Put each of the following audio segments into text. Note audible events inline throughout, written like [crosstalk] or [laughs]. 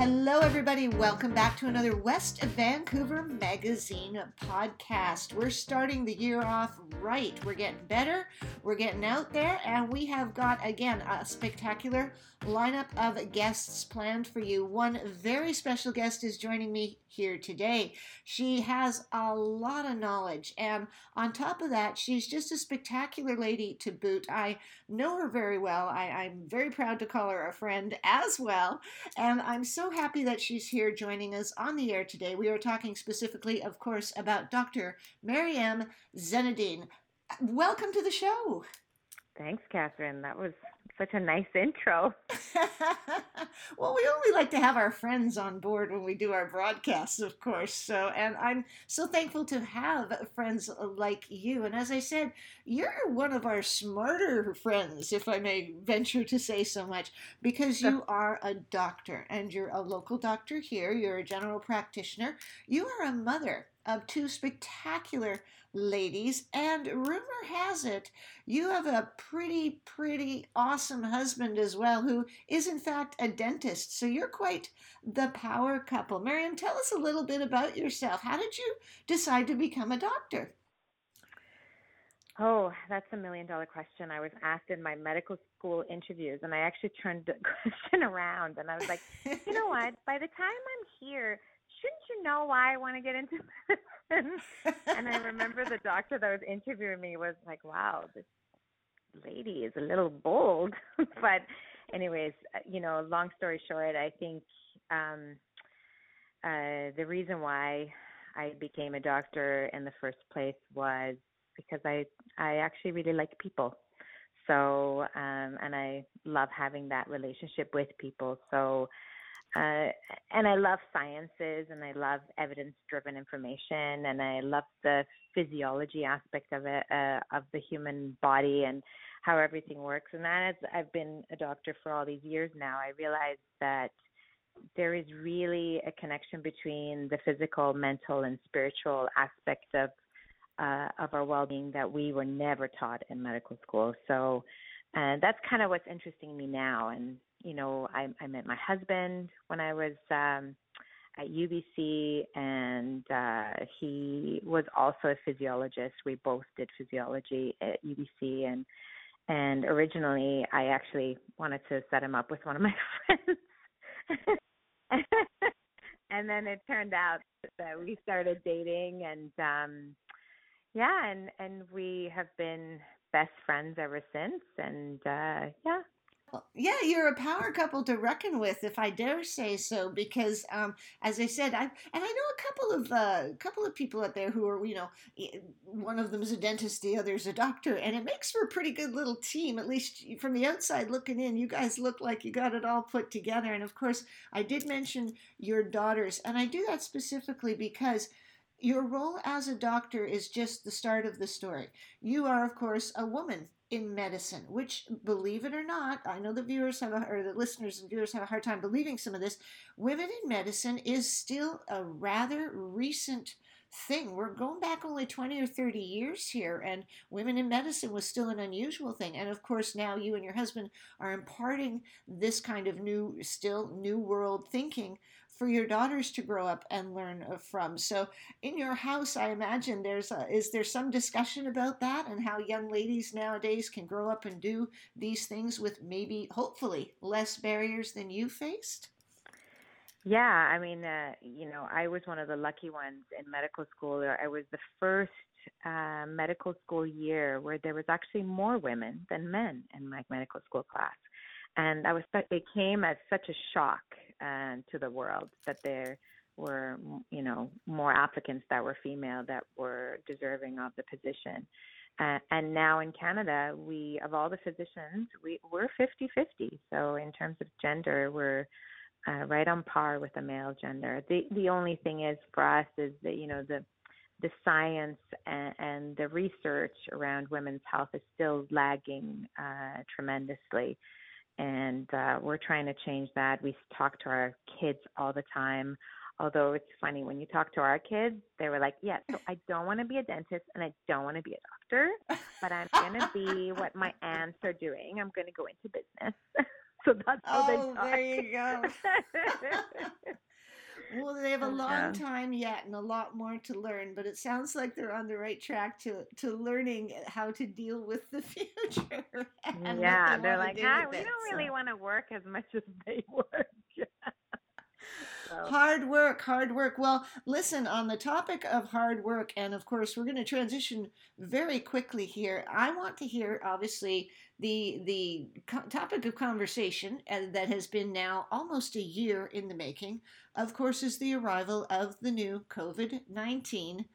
Hello, everybody. Welcome back to another West Vancouver Magazine podcast. We're starting the year off right. We're getting better, we're getting out there, and we have got, again, a spectacular lineup of guests planned for you. One very special guest is joining me here today. She has a lot of knowledge, and on top of that, she's just a spectacular lady to boot. I know her very well. I, am very proud to call her a friend as well, and I'm so happy that she's here joining us on the air today. We are talking specifically, of course, about Dr. Maryam Zainuddin. Welcome to the show. Thanks, Catherine. That was such a nice intro. [laughs] well, we only like to have our friends on board when we do our broadcasts, of course. So, and I'm so thankful to have friends uh, like you. And as I said, you're one of our smarter friends, if I may venture to say so much, because you are a doctor and you're a local doctor here. You're a general practitioner. You are a mother of two spectacular ladies. And rumor has it, you have a pretty, pretty awesome husband as well, who is in fact a dentist. So you're quite the power couple. Maryam, tell us a little bit about yourself. How did you decide to become a doctor? Oh, that's a million dollar question. I was asked in my medical school interviews, and I actually turned the [laughs] question around and I was like, you know [laughs] what? By the time I'm here, shouldn't you know why I want to get into [laughs] medicine? and I remember the doctor that was interviewing me was like, wow, this lady is a little bold. [laughs] but, anyways, uh, you know, long story short, I think um, uh, the reason why I became a doctor in the first place was because I I actually really like people. So um and I love having that relationship with people. So uh, and I love sciences and I love evidence driven information and I love the physiology aspect of it, uh, of the human body and how everything works. And as I've been a doctor for all these years now, I realize that there is really a connection between the physical, mental, and spiritual aspect of uh, of our well-being that we were never taught in medical school. So, and uh, that's kind of what's interesting me now. And you know, I, I met my husband when I was um, at UBC, and uh, he was also a physiologist. We both did physiology at UBC, and and originally I actually wanted to set him up with one of my [laughs] friends. and then it turned out that we started dating and um yeah and and we have been best friends ever since and uh yeah yeah, you're a power couple to reckon with, if I dare say so. Because, um, as I said, I and I know a couple of uh, couple of people out there who are, you know, one of them is a dentist, the other is a doctor, and it makes for a pretty good little team. At least from the outside looking in, you guys look like you got it all put together. And of course, I did mention your daughters, and I do that specifically because your role as a doctor is just the start of the story. You are, of course, a woman in medicine, which, believe it or not, I know the viewers have a, or the listeners and viewers have a hard time believing some of this. Women in medicine is still a rather recent thing. We're going back only 20 or 30 years here, and women in medicine was still an unusual thing. And of course, now you and your husband are imparting this kind of new, still new world thinking for your daughters to grow up and learn from. So, in your house, I imagine there's a, is there some discussion about that and how young ladies nowadays can grow up and do these things with maybe, hopefully, less barriers than you faced? Yeah, I mean, uh, you know, I was one of the lucky ones in medical school. I was the first uh, medical school year where there was actually more women than men in my medical school class and I was it came as such a shock uh, to the world that there were you know more applicants that were female that were deserving of the position. Uh, and now in Canada, we of all the physicians, we we're 50-50. So in terms of gender, we're uh, right on par with the male gender. The the only thing is for us is that you know the the science and, and the research around women's health is still lagging uh, tremendously and uh, we're trying to change that. We talk to our kids all the time. Although it's funny when you talk to our kids, they were like, "Yeah, so I don't want to be a dentist and I don't want to be a doctor, but I'm going to be what my aunts are doing. I'm going to go into business." [laughs] So that's how oh, they talk. there you go. [laughs] [laughs] well, they have a long time yet and a lot more to learn, but it sounds like they're on the right track to to learning how to deal with the [laughs] future. yeah, they are like, ah, we don't really so. want to work as much as they [laughs] work. Hard work, hard work. Well, listen, on the topic of hard work, and of course, we're going to transition very quickly here. I want to hear, obviously, the the topic of conversation uh, that has been now almost a year in the making. Of course, is the arrival of the new COVID nineteen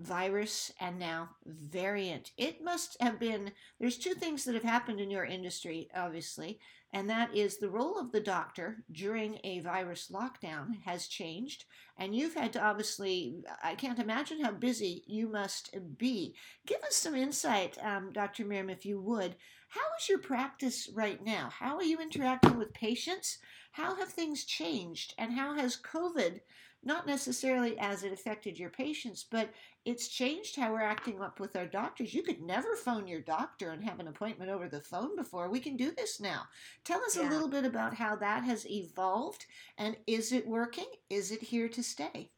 virus and now variant. It must have been, there's two things that have happened in your industry, obviously and that is the role of the doctor during a virus lockdown has changed. And you've had to obviously, I can't imagine how busy you must be. Give us some insight, um, Dr. Miriam, if you would. How is your practice right now? How are you interacting with patients? How have things changed? And how has COVID not necessarily as it affected your patients, but it's changed how we're acting up with our doctors. You could never phone your doctor and have an appointment over the phone before. We can do this now. Tell us yeah. a little bit about how that has evolved and is it working? Is it here to stay?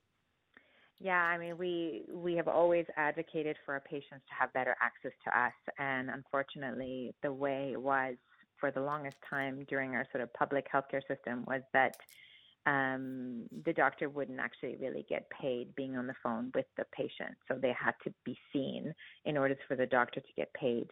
Yeah, I mean, we we have always advocated for our patients to have better access to us, and unfortunately, the way it was for the longest time during our sort of public healthcare system was that um, the doctor wouldn't actually really get paid being on the phone with the patient. So they had to be seen in order for the doctor to get paid.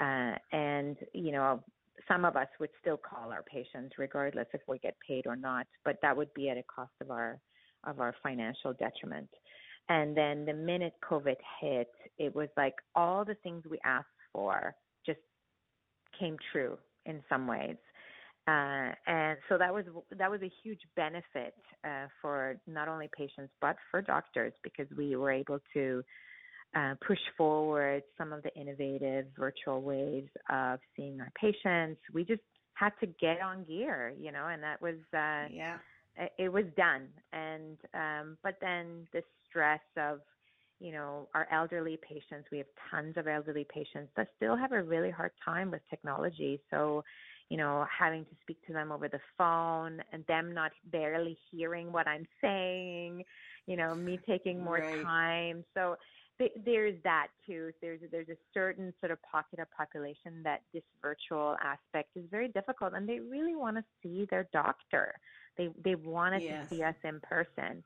Uh, and, you know, some of us would still call our patients regardless if we get paid or not, but that would be at a cost of our of our financial detriment. And then the minute COVID hit, it was like all the things we asked for just came true in some ways. Uh, and so that was that was a huge benefit uh, for not only patients but for doctors because we were able to uh, push forward some of the innovative virtual ways of seeing our patients. We just had to get on gear, you know, and that was uh, yeah, it, it was done. And um, but then the stress of you know, our elderly patients, we have tons of elderly patients that still have a really hard time with technology. So you know, having to speak to them over the phone and them not barely hearing what I'm saying, you know, me taking more right. time. So th- there's that too. There's there's a certain sort of pocket of population that this virtual aspect is very difficult, and they really want to see their doctor. They they wanted yes. to see us in person,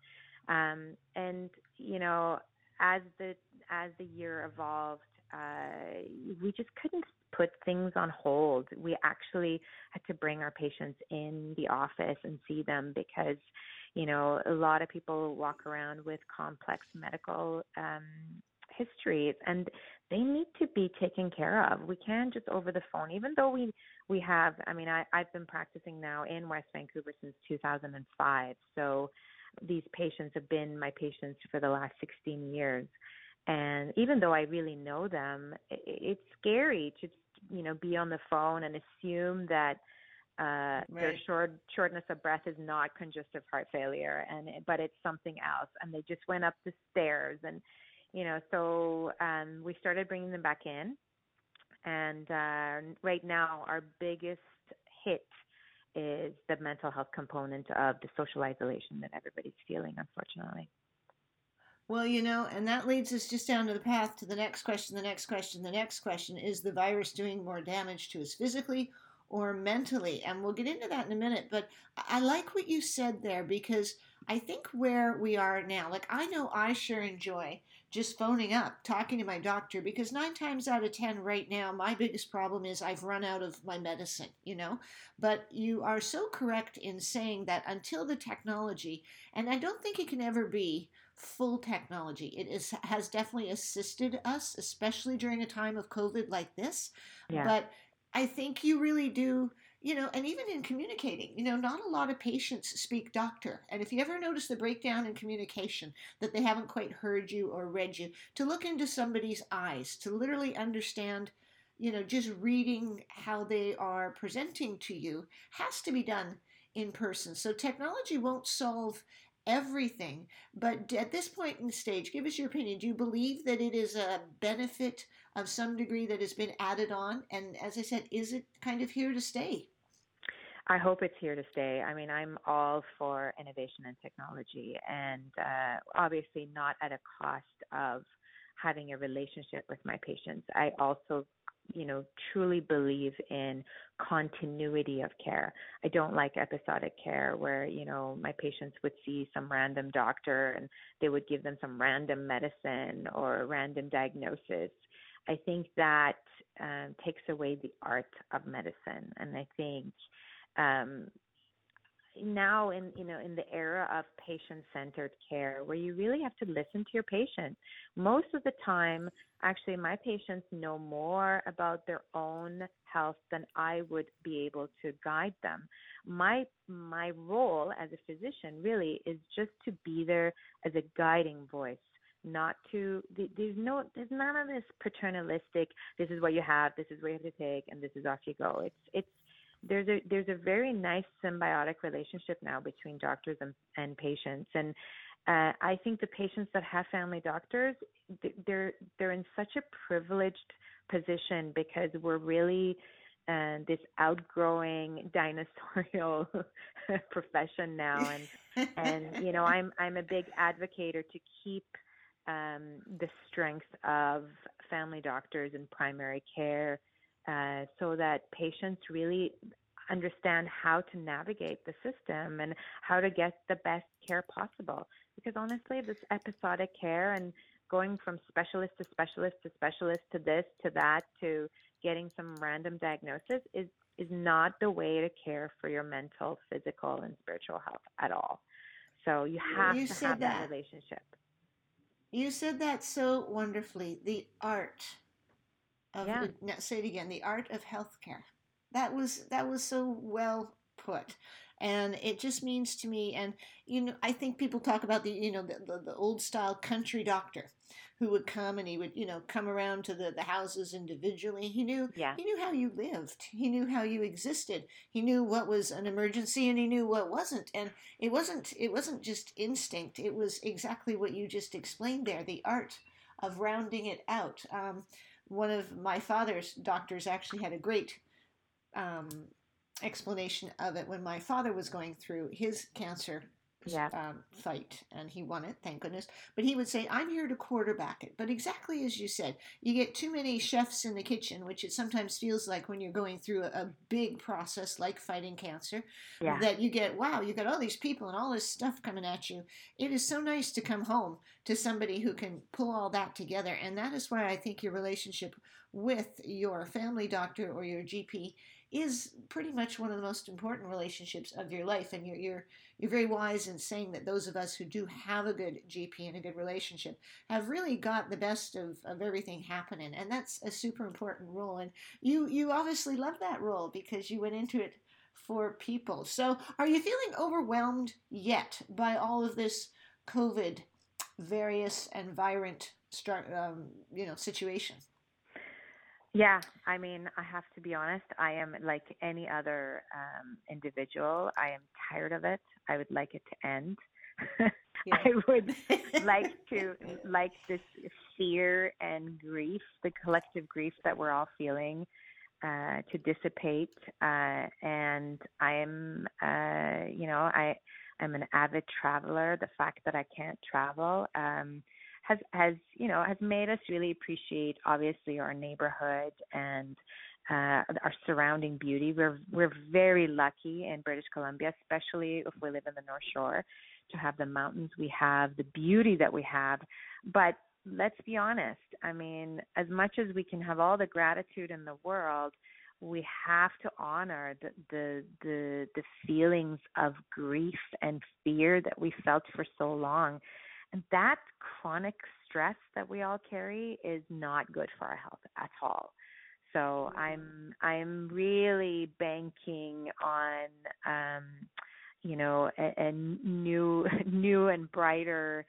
um, and you know, as the as the year evolved, uh, we just couldn't put things on hold. We actually had to bring our patients in the office and see them because, you know, a lot of people walk around with complex medical um, histories and they need to be taken care of. We can't just over the phone, even though we we have. I mean, I, I've been practicing now in West Vancouver since 2005, so these patients have been my patients for the last 16 years. And even though I really know them, it's scary to you know be on the phone and assume that uh right. their short shortness of breath is not congestive heart failure and but it's something else. And they just went up the stairs and you know so um we started bringing them back in. And uh right now our biggest hit is the mental health component of the social isolation that everybody's feeling unfortunately well, you know, and that leads us just down to the path to the next question. The next question, the next question is the virus doing more damage to us physically or mentally? And we'll get into that in a minute. But I like what you said there because I think where we are now, like I know I sure enjoy just phoning up, talking to my doctor, because nine times out of 10 right now, my biggest problem is I've run out of my medicine, you know? But you are so correct in saying that until the technology, and I don't think it can ever be full technology. It is has definitely assisted us, especially during a time of COVID like this. Yeah. But I think you really do, you know, and even in communicating, you know, not a lot of patients speak doctor. And if you ever notice the breakdown in communication that they haven't quite heard you or read you, to look into somebody's eyes, to literally understand you know, just reading how they are presenting to you has to be done in person. So technology won't solve everything. But at this point in the stage, give us your opinion. Do you believe that it is a benefit of some degree that has been added on? And as I said, is it kind of here to stay? I hope it's here to stay. I mean, I'm all for innovation and technology, and uh, obviously not at a cost of having a relationship with my patients. I also, you know, truly believe in continuity of care. I don't like episodic care where, you know, my patients would see some random doctor and they would give them some random medicine or random diagnosis. I think that um, takes away the art of medicine, and I think um, now in you know in the era of patient centered care where you really have to listen to your patient. Most of the time actually my patients know more about their own health than i would be able to guide them. My my role as a physician really is just to be there as a guiding voice not to there's no there's none of this paternalistic this is what you have this is what you have to take and this is off you go. It's it's there's a there's a very nice symbiotic relationship now between doctors and, and patients. And uh, I think the patients that have family doctors they're they're in such a privileged position because we're really uh, this outgrowing [laughs] dinosaurial [laughs] profession now. And and you know I'm I'm a big advocate to keep um, the strength of family doctors in primary care uh, so that patients really understand how to navigate the system and how to get the best care possible. Because honestly, this episodic care and going from specialist to specialist to specialist to this to that to getting some random diagnosis is is not the way to care for your mental, physical, and spiritual health at all. So you have you to have that. that relationship. You said that so wonderfully. The art of yeah. now say it again. The art of healthcare. That was that was so well put and it just means to me and you know i think people talk about the you know the, the, the, old style country doctor who would come and he would you know come around to the, the houses individually he knew yeah. he knew how you lived he knew how you existed he knew what was an emergency and he knew what wasn't and it wasn't it wasn't just instinct it was exactly what you just explained there the art of rounding it out um, one of my father's doctors actually had a great um, explanation of it when my father was going through his cancer yeah. um, fight, and he won it, thank goodness. But he would say, "I'm here to quarterback it." But exactly as you said, you get too many chefs in the kitchen, which it sometimes feels like when you're going through a, a big process like fighting cancer. Yeah. That you get, wow, you got all these people and all this stuff coming at you. It is so nice to come home to somebody who can pull all that together, and that is why I think your relationship with your family doctor or your GP is pretty much one of the most important relationships of your life. And you're, you're, you're very wise in saying that those of us who do have a good GP and a good relationship have really got the best of, of everything happening. And that's a super important role. And you, you obviously love that role because you went into it for people. So are you feeling overwhelmed yet by all of this COVID various environment, um, you know, situation? Yeah, I mean, I have to be honest. I am like any other um, individual. I am tired of it. I would like it to end. [laughs] Yeah. I would [laughs] like to like this fear and grief, the collective grief that we're all feeling, uh, to dissipate. Uh, and I am, uh, you know, I I'm an avid traveler. The fact that I can't travel. Um, has has you know has made us really appreciate obviously our neighborhood and uh, our surrounding beauty. We're we're very lucky in British Columbia, especially if we live in the North Shore, to have the mountains we have, the beauty that we have. But let's be honest. I mean, as much as we can have all the gratitude in the world, we have to honor the, the the the feelings of grief and fear that we felt for so long that chronic stress that we all carry is not good for our health at all. So mm-hmm. I'm I'm really banking on um, you know a, a new [laughs] new and brighter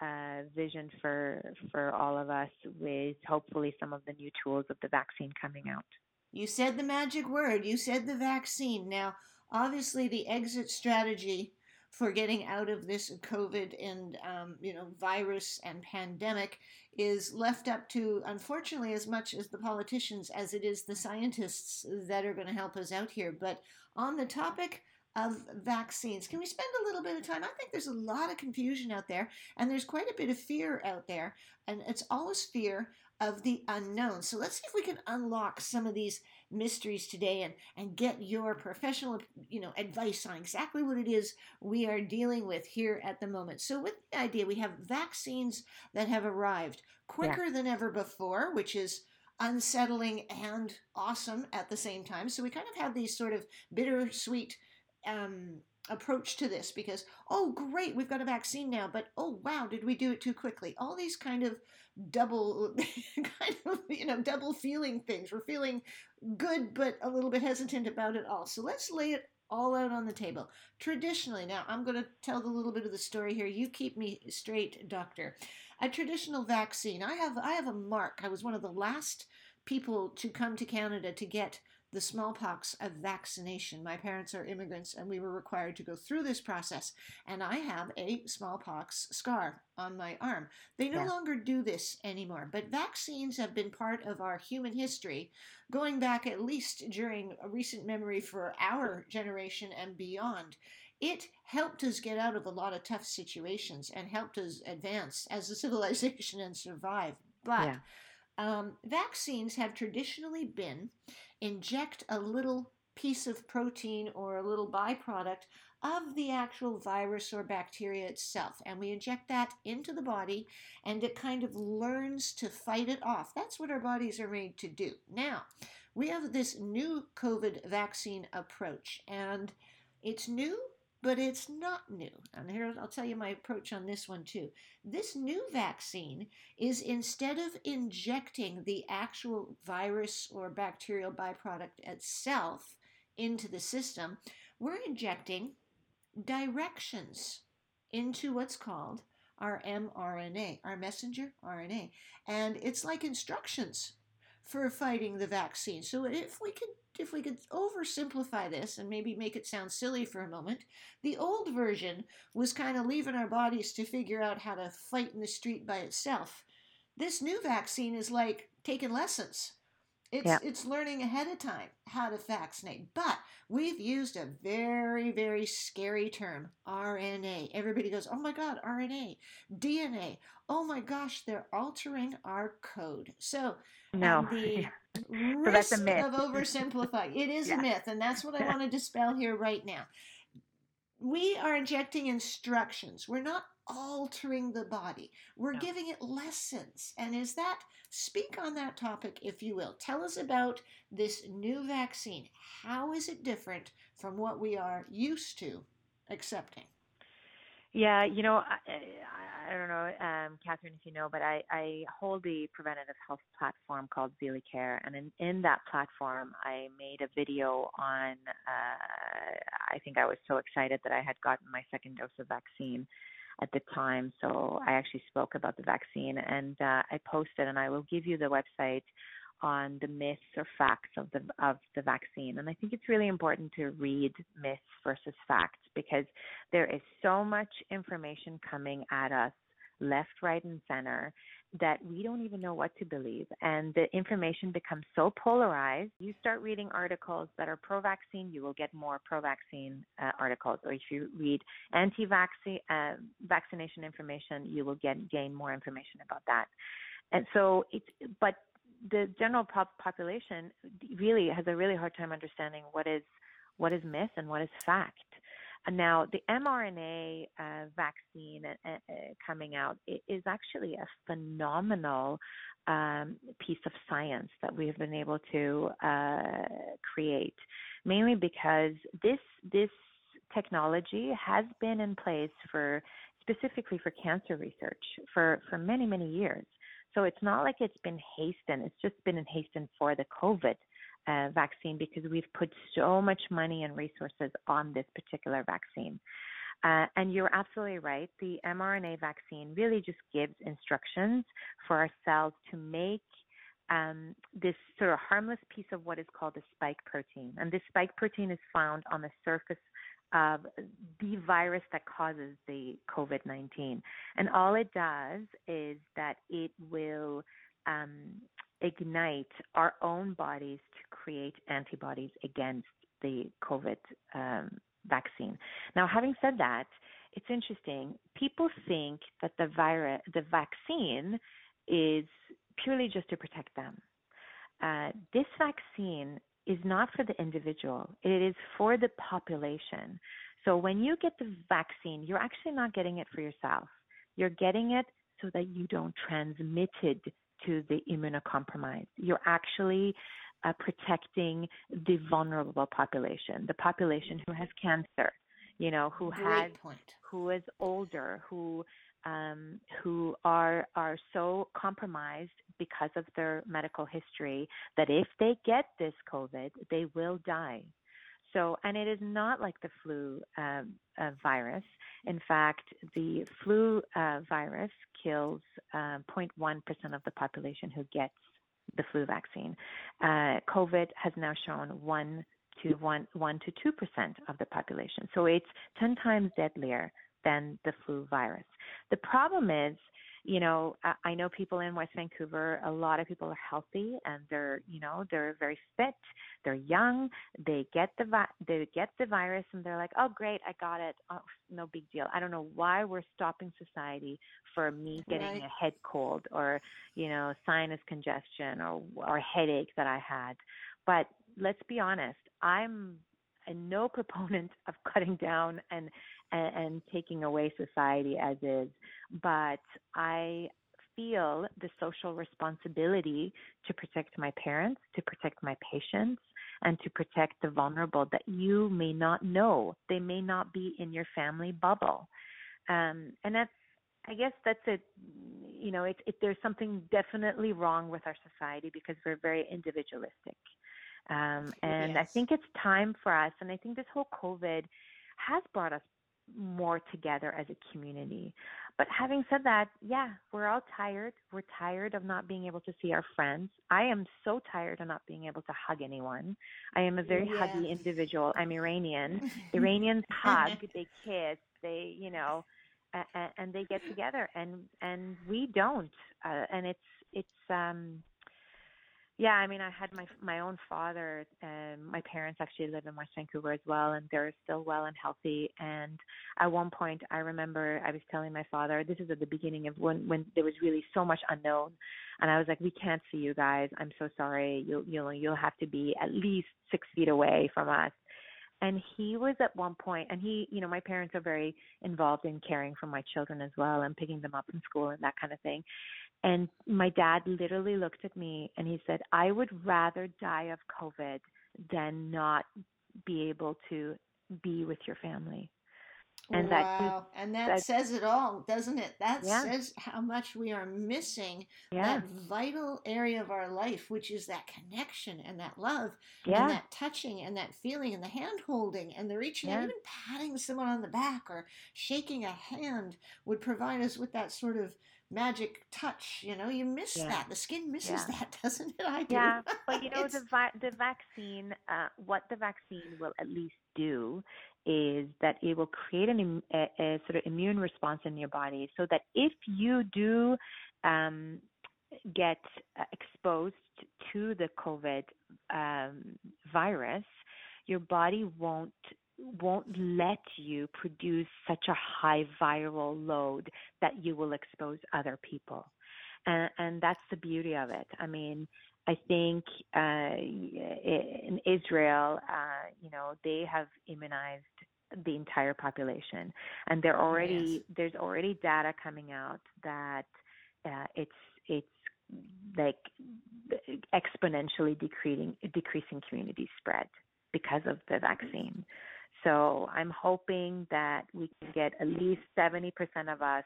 uh, vision for for all of us with hopefully some of the new tools of the vaccine coming out. You said the magic word. You said the vaccine. Now, obviously, the exit strategy for getting out of this COVID and um, you know virus and pandemic is left up to, unfortunately, as much as the politicians as it is the scientists that are going to help us out here. But on the topic of vaccines. Can we spend a little bit of time? I think there's a lot of confusion out there, and there's quite a bit of fear out there, and it's always fear of the unknown. So let's see if we can unlock some of these mysteries today and, and get your professional you know advice on exactly what it is we are dealing with here at the moment. So with the idea we have vaccines that have arrived quicker yeah. than ever before, which is unsettling and awesome at the same time. So we kind of have these sort of bittersweet um, approach to this because oh great we've got a vaccine now but oh wow did we do it too quickly all these kind of double [laughs] kind of you know double feeling things. We're feeling good but a little bit hesitant about it all. So let's lay it all out on the table. Traditionally now i'm going to tell the little bit of the story here. You keep me straight doctor. A traditional vaccine i have i have a mark. I was one of the last people to come to canada to get the smallpox of vaccination. My parents are immigrants and we were required to go through this process. And I have a smallpox scar on my arm. They no yeah. longer do this anymore, but vaccines have been part of our human history going back at least during a recent memory for our generation and beyond. It helped us get out of a lot of tough situations and helped us advance as a [laughs] civilization and survive. But yeah. um, vaccines have traditionally been inject a little piece of protein or a little byproduct of the actual virus or bacteria itself. And we inject that into the body and it kind of learns to fight it off. That's what our bodies are made to do. Now, we have this new COVID vaccine approach, and it's new but it's not new. And here I'll tell you my approach on this one too. This new vaccine is instead of injecting the actual virus or bacterial byproduct itself into the system, we're injecting directions into what's called our mRNA, our messenger RNA. And it's like instructions for fighting the vaccine. So if we could if we could oversimplify this and maybe make it sound silly for a moment, the old version was kind of leaving our bodies to figure out how to fight in the street by itself. This new vaccine is like taking lessons. It's yeah. it's learning ahead of time how to vaccinate. But we've used a very very scary term, RNA. Everybody goes, "Oh my god, RNA, DNA. Oh my gosh, they're altering our code." So, no. [laughs] the so that's a myth. of oversimplifying. It [laughs] is yeah. a myth, and that's what I [laughs] want to dispel here right now. We are injecting instructions. We're not altering the body. We're no. giving it lessons. And is that speak on that topic if you will. Tell us about this new vaccine. How is it different from what we are used to accepting? Yeah, you know, I, I don't know, um, Catherine, if you know, but I, I hold the preventative health platform called Zealy Care, and in, in that platform, I made a video on. Uh, I think I was so excited that I had gotten my second dose of vaccine at the time, so I actually spoke about the vaccine, and uh, I posted, and I will give you the website on the myths or facts of the of the vaccine. And I think it's really important to read myths versus facts because there is so much information coming at us left, right, and center that we don't even know what to believe. And the information becomes so polarized. You start reading articles that are pro vaccine, you will get more pro vaccine uh, articles. Or if you read anti uh, vaccination information, you will get gain more information about that. And so it's, but the general pop- population really has a really hard time understanding what is what is myth and what is fact. Now, the mRNA uh, vaccine uh, uh, coming out is actually a phenomenal um, piece of science that we have been able to uh, create, mainly because this this technology has been in place for specifically for cancer research for, for many, many years. So it's not like it's been hastened. It's just been hastened for the COVID uh, vaccine because we've put so much money and resources on this particular vaccine. Uh, and you're absolutely right. The mRNA vaccine really just gives instructions for our cells to make um, this sort of harmless piece of what is called the spike protein. And this spike protein is found on the surface of the virus that causes the COVID 19. And all it does is that it will um, ignite our own bodies to create antibodies against the COVID um, vaccine. Now, having said that, it's interesting. People think that the virus, the vaccine, is purely just to protect them. Uh, this vaccine is not for the individual, it is for the population. So when you get the vaccine, you're actually not getting it for yourself. You're getting it so that you don't transmit it to the immunocompromised. You're actually uh, protecting the vulnerable population, the population who has cancer, you know, who Great has, point. who is older, who um, who are are so compromised because of their medical history that if they get this COVID, they will die. So, and it is not like the flu um, uh, virus. In fact, the flu uh, virus kills uh, 0.1% of the population who gets the flu vaccine. Uh, COVID has now shown 1 to 1, 1 to 2% of the population. So it's 10 times deadlier than the flu virus. The problem is, you know, I know people in West Vancouver, a lot of people are healthy and they're, you know, they're very fit, they're young, they get the vi- they get the virus and they're like, "Oh great, I got it. Oh, no big deal." I don't know why we're stopping society for me getting Right. a head cold or, you know, sinus congestion or or headache that I had. But let's be honest, I'm a no [laughs] proponent of cutting down and and, and taking away society as is, but I feel the social responsibility to protect my parents, to protect my patients, and to protect the vulnerable that you may not know. They may not be in your family bubble. Um, and that's, I guess that's it. You know, it, it, there's something definitely wrong with our society because we're very individualistic. Um, and I think it's time for us, and I think this whole COVID has brought us more together as a community. But having said that, yeah, we're all tired. We're tired of not being able to see our friends. I am so tired of not being able to hug anyone. I am a very Yeah. huggy individual. I'm Iranian. [laughs] Iranians hug, [laughs] they kiss, they, you know, and, and they get together, and and we don't. Uh, and it's it's um yeah, I mean, I had my my own father. and my parents actually live in West Vancouver as well, and they're still well and healthy. And at one point, I remember I was telling my father, this is at the beginning of when when there was really so much unknown, and I was like, we can't see you guys. I'm so sorry. You'll you'll you'll have to be at least six feet away from us. And he was at one point, and he, you know, my parents are very involved in caring for my children as well and picking them up from school and that kind of thing. And my dad literally looked at me and he said, I would rather die of COVID than not be able to be with your family. And that wow. and that, that- says it all, doesn't it? That Yeah. says how much we are missing yeah, that vital area of our life, which is that connection and that love and that touching and that feeling and the hand holding and the reaching Yeah. even patting someone on the back or shaking a hand would provide us with that sort of magic touch. You know, you miss Yeah. that. The skin misses Yeah. that, [laughs] doesn't it? I do. yeah. But you know, the vi- the vaccine, uh, what the vaccine will at least do is that it will create an im- a, a sort of immune response in your body, so that if you do um, get uh, exposed to the COVID um, virus, your body won't won't let you produce such a high viral load that you will expose other people, and and that's the beauty of it. I mean. I think uh, in Israel, uh, you know, they have immunized the entire population, and there already there's already data coming out that uh, it's it's like exponentially decreasing decreasing community spread because of the vaccine. So I'm hoping that we can get at least 70% of us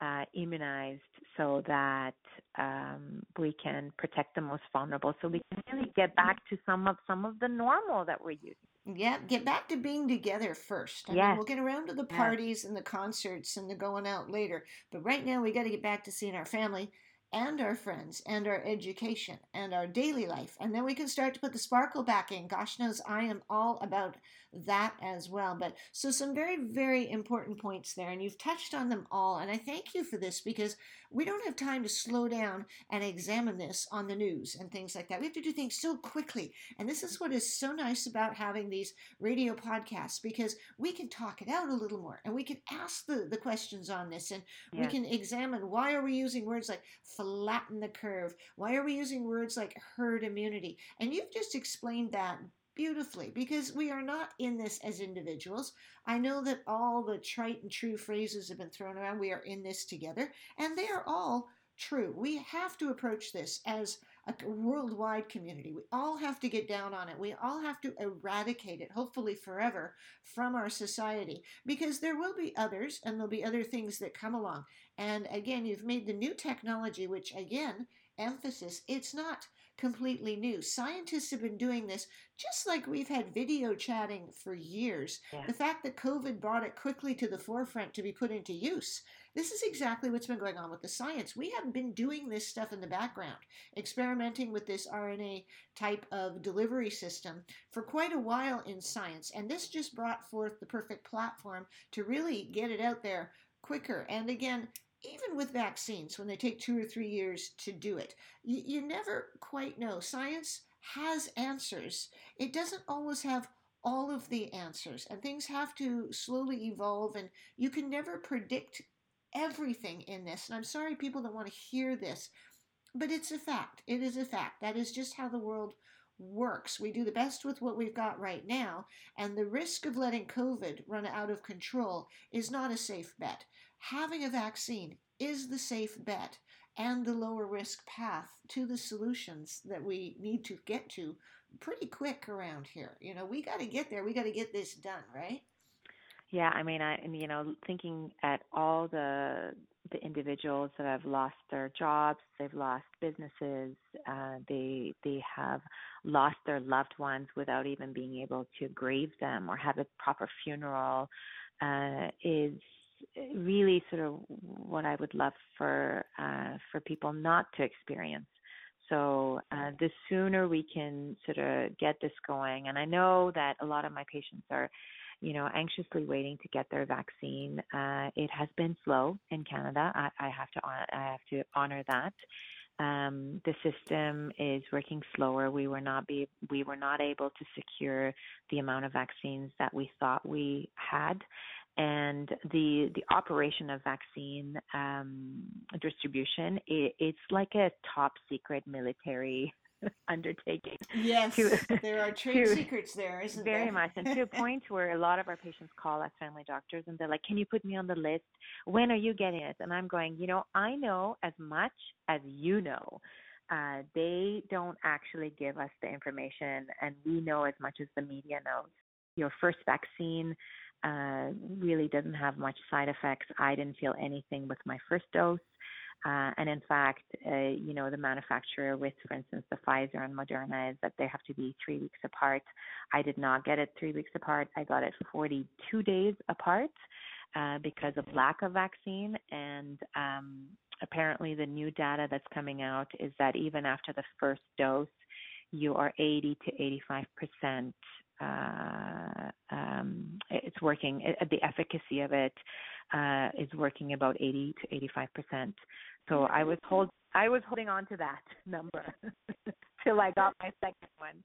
uh, immunized so that um, we can protect the most vulnerable. So we can really get back to some of some of the normal that we're used. Yeah, get back to being together first. I mean, we'll get around to the Yes. parties and the concerts and the going out later. But right now, we got to get back to seeing our family and our friends and our education and our daily life. And then we can start to put the sparkle back in. Gosh knows I am all about that as well. But so some very, very important points there. And you've touched on them all. And I thank you for this because we don't have time to slow down and examine this on the news and things like that. We have to do things so quickly. And this is what is so nice about having these radio podcasts because we can talk it out a little more and we can ask the, the questions on this and we can examine why are we using words like flatten the curve? Why are we using words like herd immunity? And you've just explained that beautifully because we are not in this as individuals. I know that all the trite and true phrases have been thrown around. We are in this together, and they are all true. We have to approach this as a worldwide community. We all have to get down on it. We all have to eradicate it, hopefully forever, from our society because there will be others and there'll be other things that come along. And again, you've made the new technology, which again, emphasis, it's not completely new. Scientists have been doing this just like we've had video chatting for years. Yeah. The fact that COVID brought it quickly to the forefront to be put into use. This is exactly what's been going on with the science. We have been doing this stuff in the background, experimenting with this RNA type of delivery system for quite a while in science. And this just brought forth the perfect platform to really get it out there quicker. And again, even with vaccines, when they take two or three years to do it, you, you never quite know. Science has answers, it doesn't always have all of the answers, and things have to slowly evolve, and you can never predict everything in this. And I'm sorry, people don't want to hear this, but it's a fact. It is a fact. That is just how the world works. We do the best with what we've got right now, and the risk of letting COVID run out of control is not a safe bet having a vaccine is the safe bet and the lower risk path to the solutions that we need to get to pretty quick around here. You know, we got to get there. We got to get this done, right? Yeah, I mean, I you know, thinking at all the the individuals that have lost their jobs, they've lost businesses, uh, they they have lost their loved ones without even being able to grieve them or have a proper funeral, uh, is really sort of what I would love for uh, for people not to experience. So uh, the sooner we can sort of get this going, and I know that a lot of my patients are, you know, anxiously waiting to get their vaccine. Uh, it has been slow in Canada. I, I have to I have to honor that. Um, the system is working slower. We were not be we were not able to secure the amount of vaccines that we thought we had and the the operation of vaccine um, distribution it, it's like a top secret military [laughs] undertaking. Yes, to, there are [laughs] trade to, secrets there, isn't very there? Very much, and to a [laughs] point where a lot of our patients call us family doctors, and they're like, "Can you put me on the list? When are you getting it?" And I'm going, you know, I know as much as you know. Uh, they don't actually give us the information, and we know as much as the media knows. Your first vaccine uh, really doesn't have much side effects. I didn't feel anything with my first dose. Uh, and in fact, uh, you know, the manufacturer with, for instance, the Pfizer and Moderna is that they have to be three weeks apart. I did not get it three weeks apart. I got it 42 days apart uh, because of lack of vaccine. And um, apparently, the new data that's coming out is that even after the first dose, you are 80 to 85 percent uh, um, it's working. It, the efficacy of it uh, is working about 80 to 85 percent. So I was hold I was holding on to that [laughs] number [laughs] till I got my second one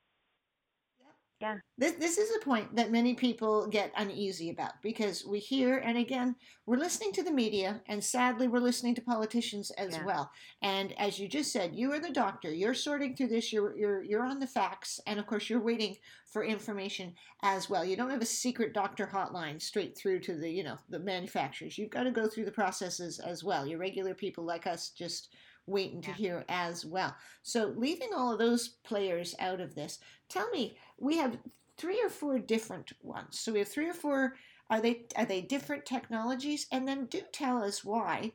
yeah. This, this is a point that many people get uneasy about because we hear, and again, we're listening to the media, and sadly, we're listening to politicians as yeah. well. And as you just said, you are the doctor. You're sorting through this. You're you're you're on the facts, and of course, you're waiting for information as well. You don't have a secret doctor hotline straight through to the you know the manufacturers. You've got to go through the processes as well. Your regular people like us just waiting yeah. to hear as well. So, leaving all of those players out of this, tell me, we have three or four different ones. So we have three or four. Are they are they different technologies? And then do tell us why.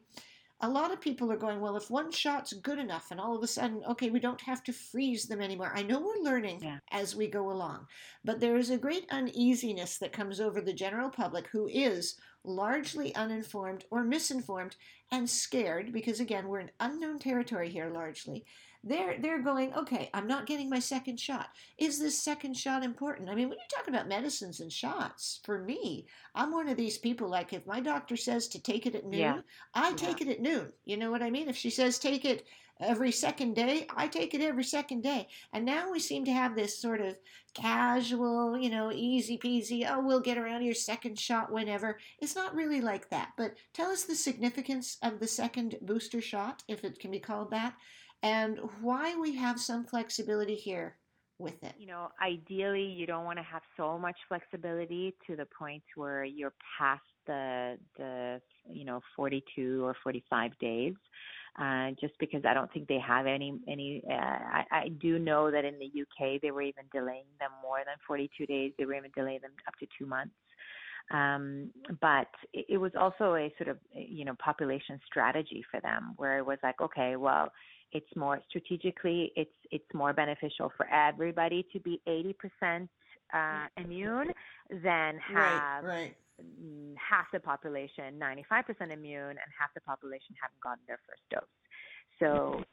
A lot of people are going, well, if one shot's good enough, and all of a sudden, okay, we don't have to freeze them anymore. I know we're learning Yeah. as we go along, but there is a great uneasiness that comes over the general public who is largely uninformed or misinformed and scared because, again, we're in unknown territory here largely. They're, they're going, okay, I'm not getting my second shot. Is this second shot important? I mean, when you talk about medicines and shots, for me, I'm one of these people like if my doctor says to take it at noon, Yeah. I take it at noon. You know what I mean? If she says take it every second day, I take it every second day. And now we seem to have this sort of casual, you know, easy peasy, oh, we'll get around to your second shot whenever. It's not really like that. But tell us the significance of the second booster shot, if it can be called that, and why we have some flexibility here with it. You know, ideally, you don't want to have so much flexibility to the point where you're past the the you know 42 or 45 days. Uh, just because I don't think they have any any. Uh, I, I do know that in the UK they were even delaying them more than 42 days. They were even delaying them up to two months. Um, but it, it was also a sort of you know population strategy for them, where it was like, okay, well, it's more strategically, it's it's more beneficial for everybody to be 80% uh, immune than have right, right. half the population 95% immune and half the population haven't gotten their first dose. So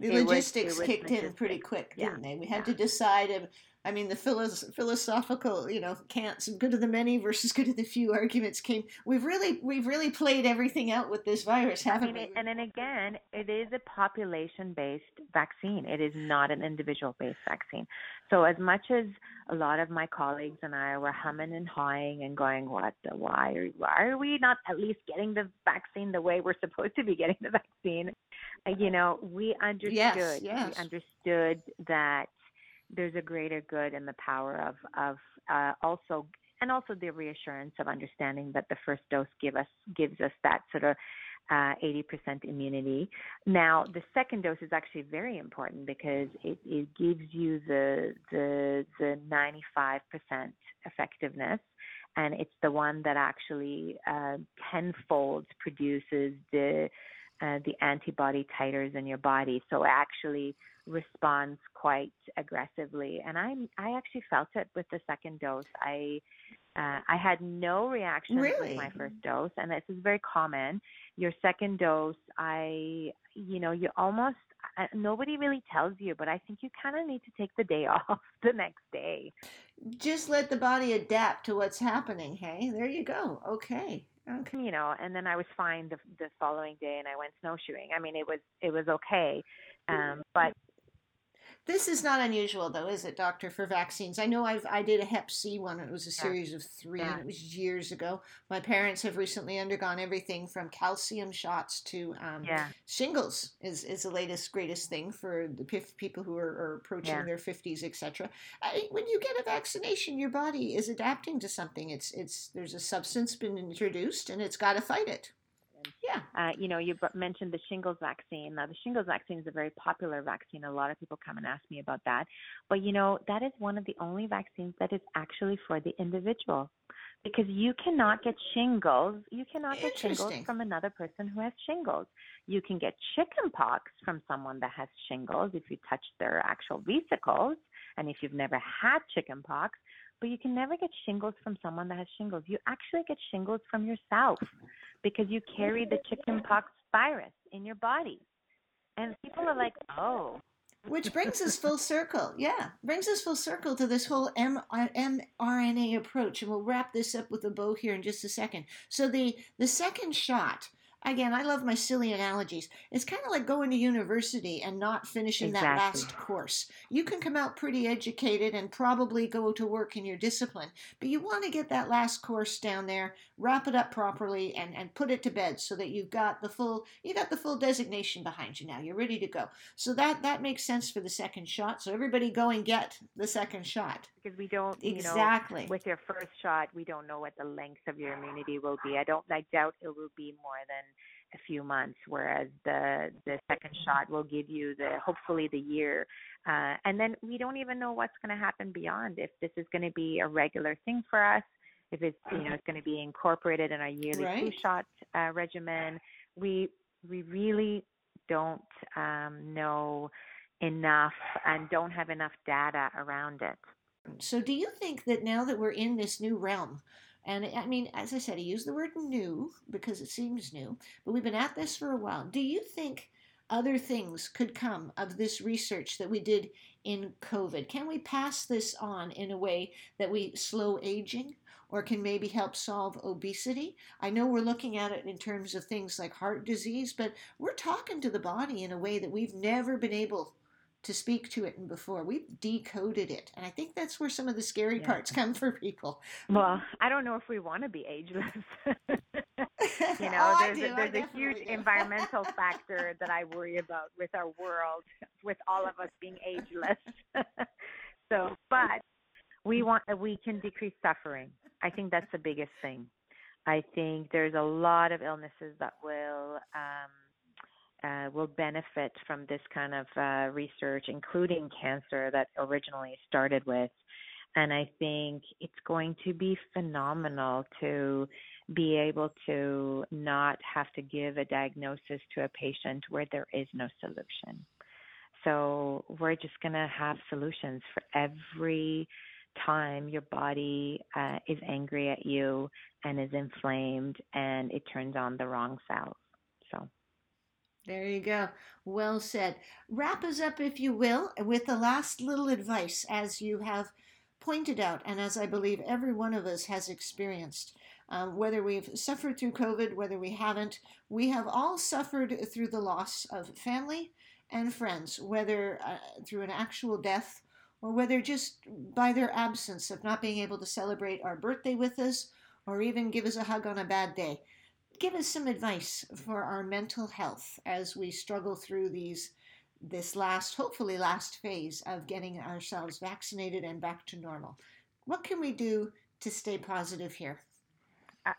The It was- logistics was kicked in pretty quick, didn't they? We had yeah. to decide. um, I mean, the philos- philosophical, you know, can't good of the many versus good of the few arguments came. We've really, we've really played everything out with this virus, haven't mean, we? it, and then again, it is a population-based vaccine. It is not an individual-based vaccine. So as much as a lot of my colleagues and I were humming and hawing and going, "What? The, why? Are, why are we not at least getting the vaccine the way we're supposed to be getting the vaccine?" Uh, you know, we understood. Yes, yes. We understood that there's a greater good in the power of of uh, also and also the reassurance of understanding that the first dose give us gives us that sort of uh, 80% immunity. Now, the second dose is actually very important because it, it gives you the the the 95% effectiveness, and it's the one that actually uh, tenfold produces the uh, the antibody titers in your body. So actually responds quite aggressively. And I I actually felt it with the second dose. I uh, I had no reaction Really? with my first dose, and this is very common. Your second dose, I you know you almost uh, nobody really tells you, but I think you kind of need to take the day [laughs] off the next day. Just let the body adapt to what's happening. Hey, there you go. Okay, okay. you know and then i was fine the the following day and i went snowshoeing i mean it was it was okay um but This is not unusual, though, is it, Doctor, for vaccines? I know I've I did a Hep C one. It was a Yeah. series of three, Yeah. and it was years ago. My parents have recently undergone everything from calcium shots to um, yeah shingles is, is the latest greatest thing for the pif- people who are, are approaching Yeah. their 50s etc I, when you get a vaccination your body is adapting to something it's it's there's a substance been introduced and it's got to fight it yeah uh, you know, you mentioned the shingles vaccine. Now, the shingles vaccine is a very popular vaccine. A lot of people come and ask me about that. But, you know, that is one of the only vaccines that is actually for the individual. Because you cannot get shingles. You cannot get shingles from another person who has shingles. You can get chickenpox from someone that has shingles if you touch their actual vesicles and if you've never had chickenpox. But you can never get shingles from someone that has shingles. You actually get shingles from yourself because you carry the chickenpox virus in your body. And people are like, oh, which brings us full circle yeah brings us full circle to this whole mrna approach and we'll wrap this up with a bow here in just a second so the the second shot again i love my silly analogies it's kind of like going to university and not finishing that last course you can come out pretty educated and probably go to work in your discipline but you want to get that last course down there wrap it up properly and and put it to bed so that you've got the full you got the full designation behind you now you're ready to go so that that makes sense for the second shot. So everybody go and get the second shot. because we don't, you know, Exactly. with your first shot, we don't know what the length of your immunity will be. I don't, I doubt it will be more than a few months, whereas the the second shot will give you the hopefully the year, uh, and then we don't even know what's going to happen beyond. If this is going to be a regular thing for us, if it's you know it's going to be incorporated in our yearly flu Right. shot uh, regimen. we we really don't um, know enough and don't have enough data around it. So, do you think that now that we're in this new realm, and I mean, as I said, he used the word new because it seems new, but we've been at this for a while. Do you think other things could come of this research that we did in COVID? Can we pass this on in a way that we slow aging? or can maybe help solve obesity. I know we're looking at it in terms of things like heart disease, but we're talking to the body in a way that we've never been able to speak to it and before. We've decoded it. And I think that's where some of the scary yeah. parts come for people. Well, I don't know if we want to be ageless. [laughs] you know, oh, there's, a, there's a huge environmental [laughs] factor that I worry about with our world, with all of us being ageless. [laughs] so, but we want we can decrease suffering. I think that's the biggest thing. I think there's a lot of illnesses that will um, uh, will benefit from this kind of uh, research, including cancer that originally started with. And I think it's going to be phenomenal to be able to not have to give a diagnosis to a patient where there is no solution. So we're just going to have solutions for every time your body uh, is angry at you and is inflamed and it turns on the wrong cells. There you go. Well said. Wrap us up, if you will, with the last little advice, as you have pointed out, and as I believe every one of us has experienced. Um, whether we've suffered through COVID, whether we haven't, we have all suffered through the loss of family and friends, whether uh, through an actual death or whether just by their absence of not being able to celebrate our birthday with us or even give us a hug on a bad day. Give us some advice for our mental health as we struggle through these this last hopefully last phase of getting ourselves vaccinated and back to normal. What can we do to stay positive here?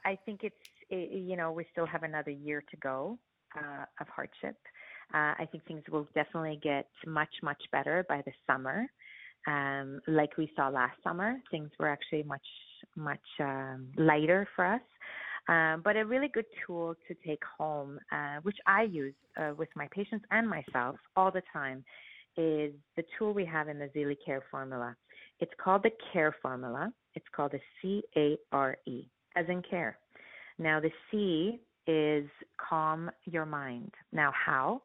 I think it's you know we still have another year to go uh, of hardship. Uh, I think things will definitely get much much better by the summer um, like we saw last summer. Things were actually much much um, lighter for us. Um, but a really good tool to take home, uh, which I use uh, with my patients and myself all the time, is the tool we have in the Zili Care formula. It's called the Care formula. It's called the C A R E, as in care. Now, the C is calm your mind. Now, how?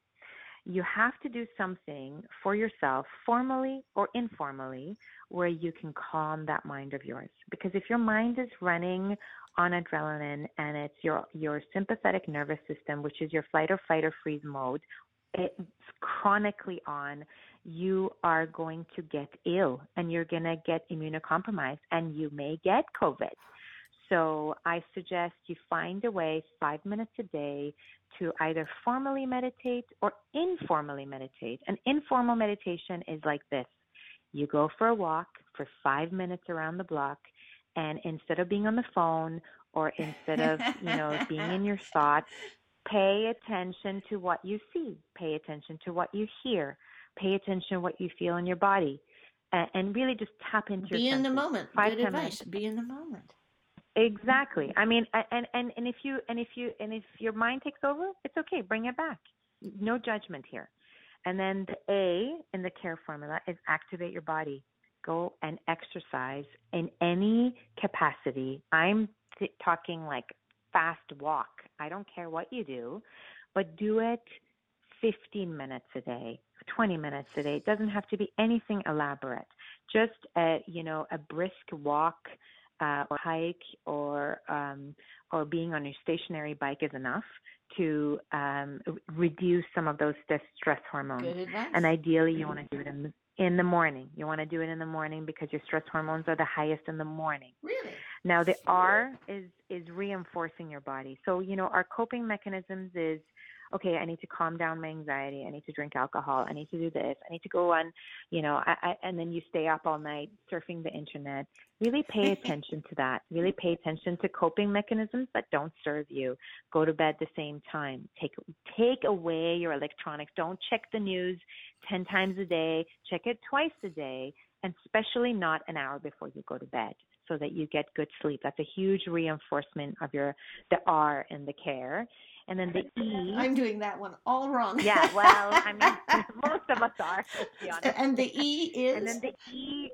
you have to do something for yourself, formally or informally, where you can calm that mind of yours. Because if your mind is running on adrenaline and it's your your sympathetic nervous system, which is your flight or fight or freeze mode, it's chronically on, you are going to get ill and you're going to get immunocompromised and you may get COVID. So I suggest you find a way, five minutes a day, to either formally meditate or informally meditate. An informal meditation is like this you go for a walk for five minutes around the block, and instead of being on the phone or instead of, you know, being in your [laughs] thoughts, pay attention to what you see, pay attention to what you hear, pay attention to what you feel in your body. And, really just tap into be your in the moment. Five Good advice. Minutes. Be in the moment. Exactly. I mean, and and and if you and if you and if your mind takes over, it's okay. Bring it back. No judgment here. And then the A in the care formula is activate your body. Go and exercise in any capacity. I'm t- talking like fast walk. I don't care what you do, but do it 15 minutes a day, 20 minutes a day. It doesn't have to be anything elaborate. Just a, you know, a brisk walk uh, or hike or um, or being on your stationary bike is enough to um, reduce some of those stress hormones. And ideally, you want to do it in the in the morning. You want to do it in the morning because your stress hormones are the highest in the morning. Really? Now the R is is reinforcing your body. So you know our coping mechanisms is okay, I need to calm down my anxiety. I need to drink alcohol. I need to do this. I need to go on, you know, I, I, and then you stay up all night surfing the internet. Really pay [laughs] attention to that. Really pay attention to coping mechanisms that don't serve you. Go to bed the same time. Take take away your electronics. Don't check the news 10 times a day. Check it twice a day, and especially not an hour before you go to bed so that you get good sleep. That's a huge reinforcement of your the R in the care. And then the E. I'm doing that one all wrong. Yeah, well, I mean, [laughs] [laughs] most of us are, let's be honest. And the E is. And then the E,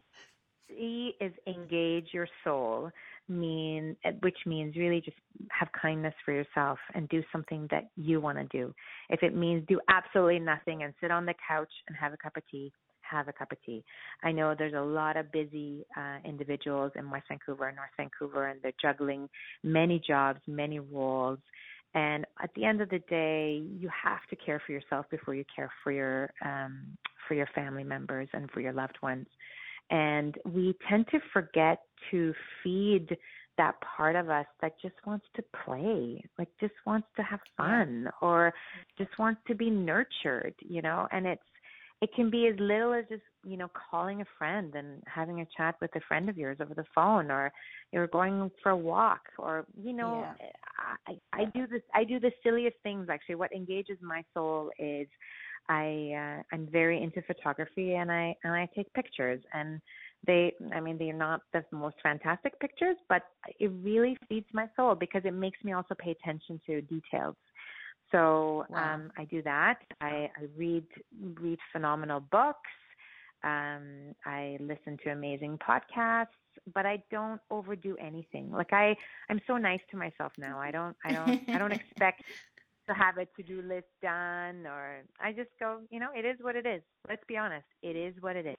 E is engage your soul, mean which means really just have kindness for yourself and do something that you want to do. If it means do absolutely nothing and sit on the couch and have a cup of tea, have a cup of tea. I know there's a lot of busy uh, individuals in West Vancouver and North Vancouver, and they're juggling many jobs, many roles. And at the end of the day, you have to care for yourself before you care for your um, for your family members and for your loved ones. And we tend to forget to feed that part of us that just wants to play, like just wants to have fun or just wants to be nurtured, you know, and it's it can be as little as just, you know, calling a friend and having a chat with a friend of yours over the phone or you're going for a walk or you know, yeah. I I do this I do the silliest things actually. What engages my soul is I uh, I'm very into photography and I and I take pictures and they I mean they're not the most fantastic pictures but it really feeds my soul because it makes me also pay attention to details. So wow. um I do that. I, I read read phenomenal books. Um I listen to amazing podcasts but I don't overdo anything. Like I, I'm so nice to myself now. I don't, I don't, I don't [laughs] expect to have a to-do list done or I just go, you know, it is what it is. Let's be honest. It is what it is.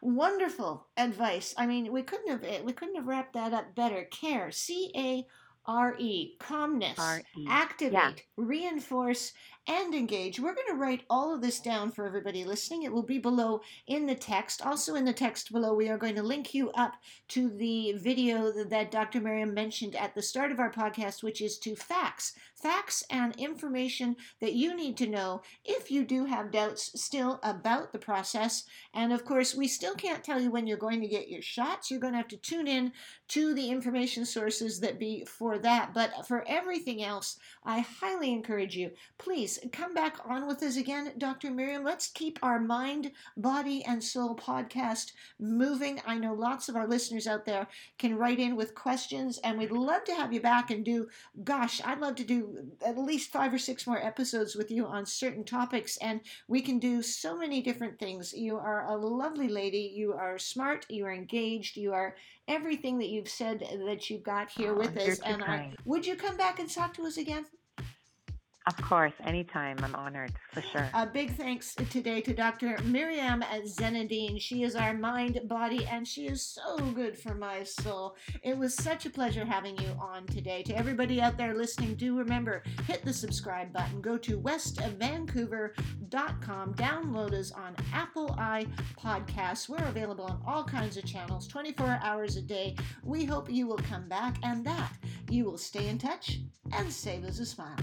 Wonderful advice. I mean, we couldn't have eh, we couldn't have wrapped that up better. Care. C A R E, calmness, R-E. activate, yeah. reinforce, and engage. We're going to write all of this down for everybody listening. It will be below in the text. Also, in the text below, we are going to link you up to the video that Dr. Miriam mentioned at the start of our podcast, which is to facts, facts and information that you need to know if you do have doubts still about the process. And of course, we still can't tell you when you're going to get your shots. You're going to have to tune in to the information sources that be for that. But for everything else, I highly encourage you, please come back on with us again, Dr. Miriam. Let's keep our mind, body, and soul podcast moving. I know lots of our listeners out there can write in with questions, and we'd love to have you back and do, gosh, I'd love to do at least five or six more episodes with you on certain topics, and we can do so many different things. You are a lovely lady. You are smart. You are engaged. You are everything that you've said that you've got here oh, with us. And I, would you come back and talk to us again? Of course, anytime. I'm honored for sure. A big thanks today to Dr. Miriam Zenadine. She is our mind, body, and she is so good for my soul. It was such a pleasure having you on today. To everybody out there listening, do remember hit the subscribe button. Go to westvancouver.com. Download us on Apple i Podcasts. We're available on all kinds of channels, 24 hours a day. We hope you will come back and that you will stay in touch and save us a smile.